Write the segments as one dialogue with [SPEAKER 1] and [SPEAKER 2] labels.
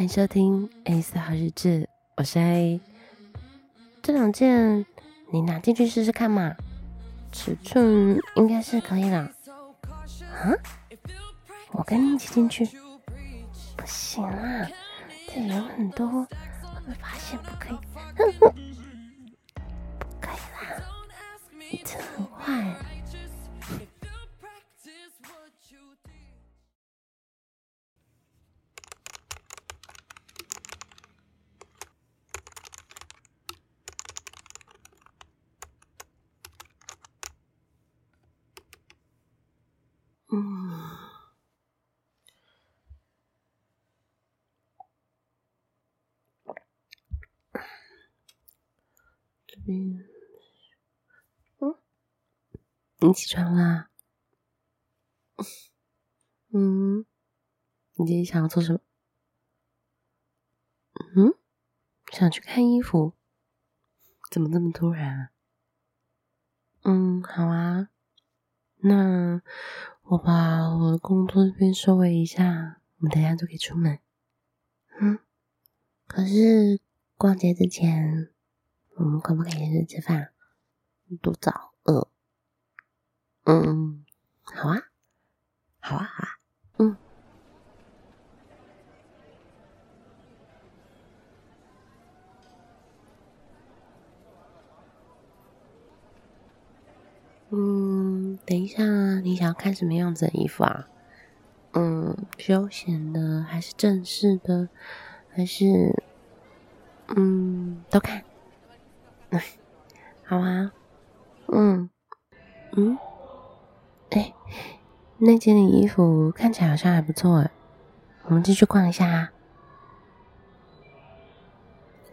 [SPEAKER 1] 欢迎收听 A 四号日志，我是 A。这两件你拿进去试试看嘛，尺寸应该是可以了。啊？我跟你一起进去？不行啦，这里人很多，会被发现，不可以。哼哼，不可以啦，你真坏。嗯，你起床啦？嗯，你今天想要做什么？嗯，想去看衣服？怎么这么突然啊？嗯，好啊，那。我把我的工作这边收尾一下，我们等下就可以出门。嗯，可是逛街之前，我们可不可以先去吃饭？肚子好饿。嗯，好啊，好啊，好啊。嗯。嗯，等一下，你想要看什么样子的衣服啊？嗯，休闲的还是正式的，还是嗯，都看。好啊，嗯嗯，哎，那件的衣服看起来好像还不错哎，我们继续逛一下啊。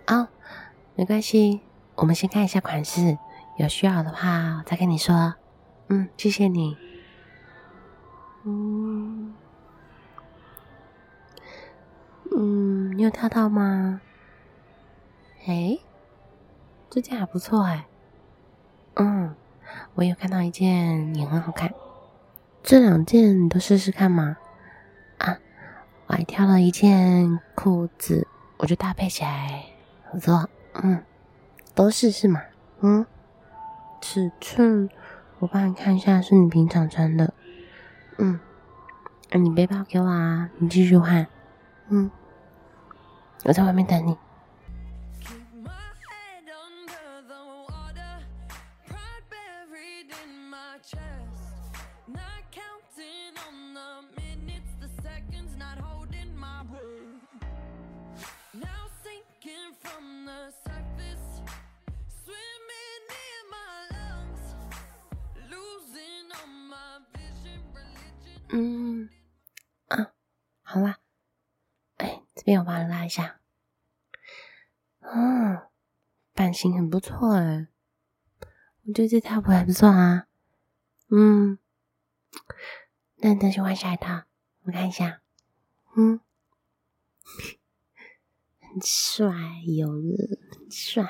[SPEAKER 1] 哦，没关系，我们先看一下款式。有需要的话，再跟你说。嗯，谢谢你。嗯嗯，你有跳到吗？诶，这件还不错哎。嗯，我有看到一件也很好看。这两件你都试试看嘛。啊，我还挑了一件裤子，我觉得搭配起来不错。嗯，都试试嘛。嗯。尺寸，我帮你看一下，是你平常穿的。嗯，那你背包给我啊，你继续换。嗯，我在外面等你。嗯，啊，好啦，哎，这边我帮你拉一下。嗯，版型很不错哎，我觉得这套不还不错啊。嗯，那你等下换下一套，我看一下。嗯，很帅，有了，很帅。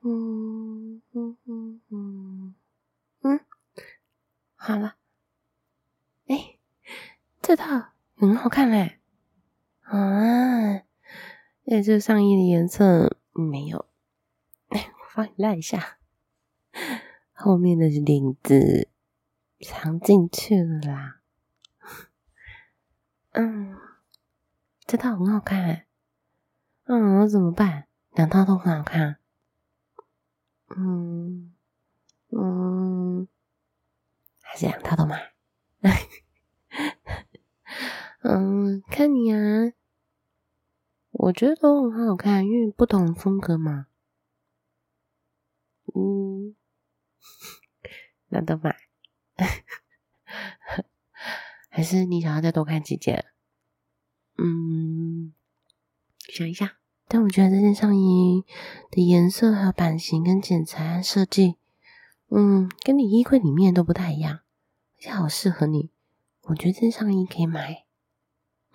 [SPEAKER 1] 嗯嗯嗯嗯嗯，好了。这套很好看嘞！啊，哎，这上衣的颜色没有，哎，我帮你拉一下，后面的领子藏进去了啦。嗯，这套很好看哎，嗯，我怎么办？两套都很好看。嗯嗯，还是两套都买。嗯，看你啊，我觉得都很好看，因为不同风格嘛。嗯，那都买。还是你想要再多看几件？嗯，想一下。但我觉得这件上衣的颜色、还有版型、跟剪裁、设计，嗯，跟你衣柜里面都不太一样。而且好适合你，我觉得这件上衣可以买。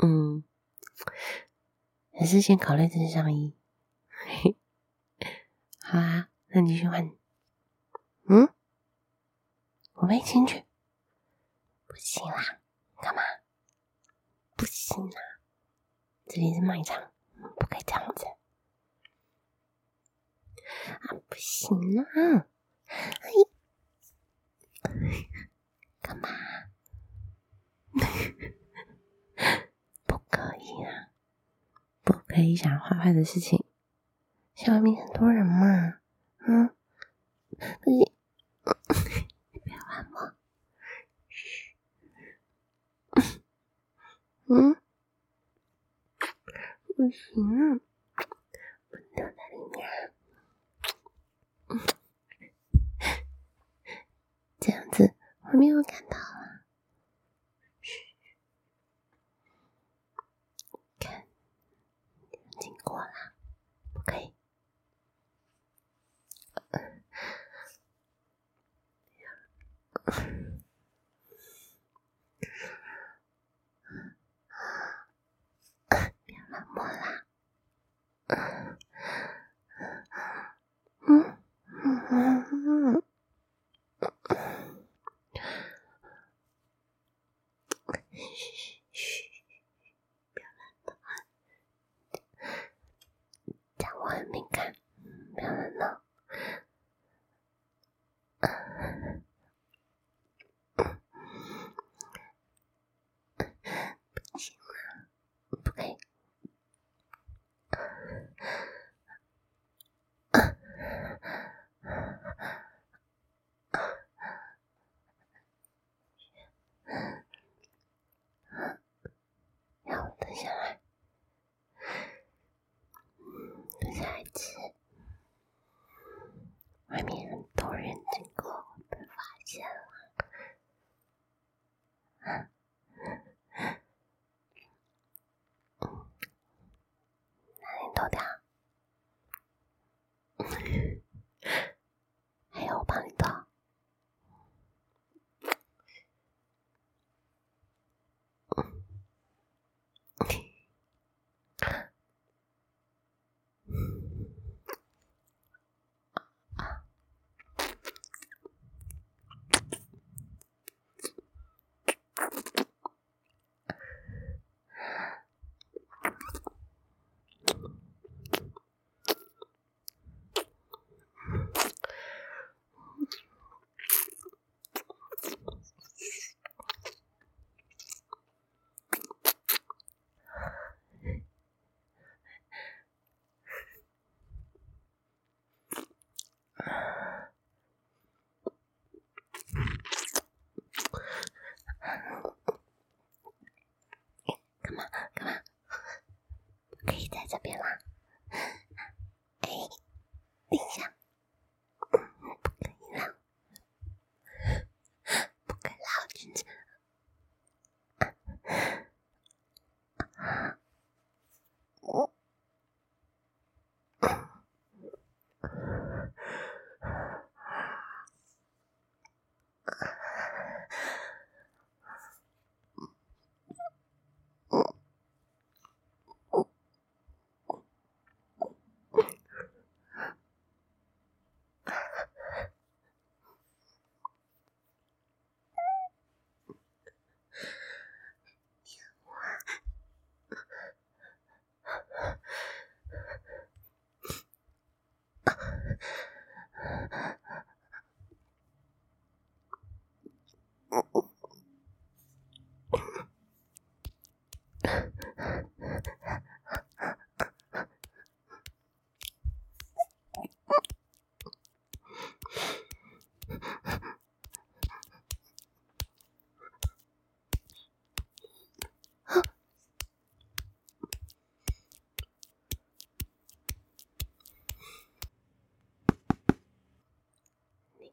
[SPEAKER 1] 嗯，还是先考虑这件上衣。好啊，那你去换。嗯，我没进去，不行啦！干嘛？不行啦！这里是卖场，不可以这样子。啊，不行啦！哎。可以想坏坏的事情。下面很多人嘛，嗯，不行，不要玩我。嘘，嗯，不行。我都在里面，这样子我没有看到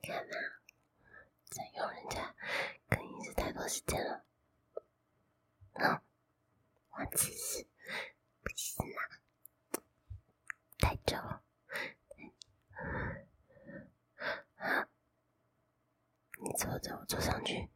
[SPEAKER 1] 天哪，占用人家更衣室太多时间了。好，我姿势，不行啦，太久了。你坐着，我坐上去。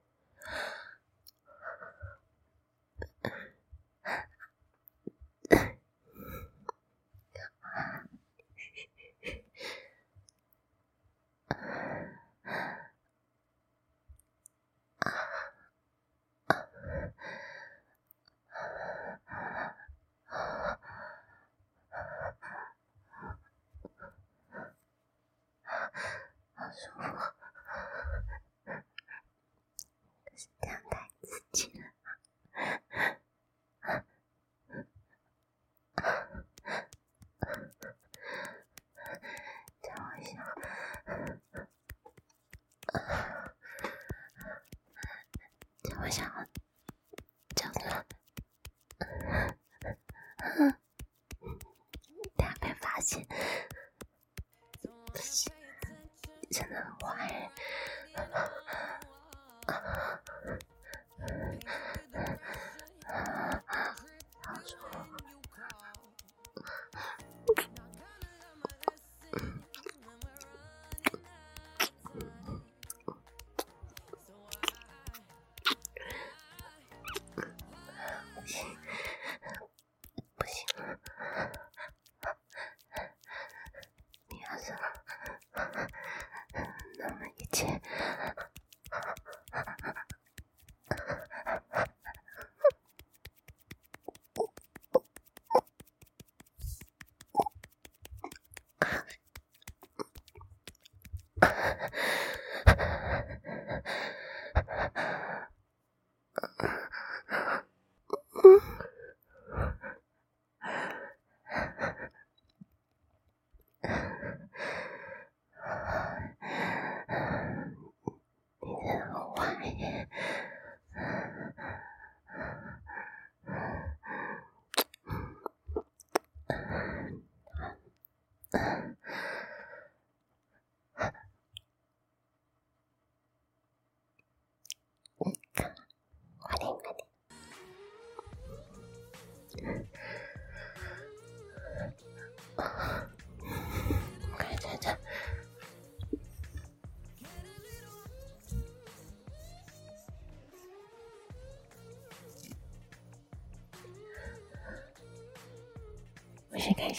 [SPEAKER 1] 是这样太刺激了。等我一下，等我一下，这样子，等下被发现。真的很坏。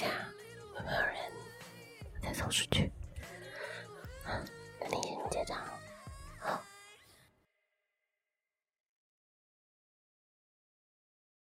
[SPEAKER 1] 下。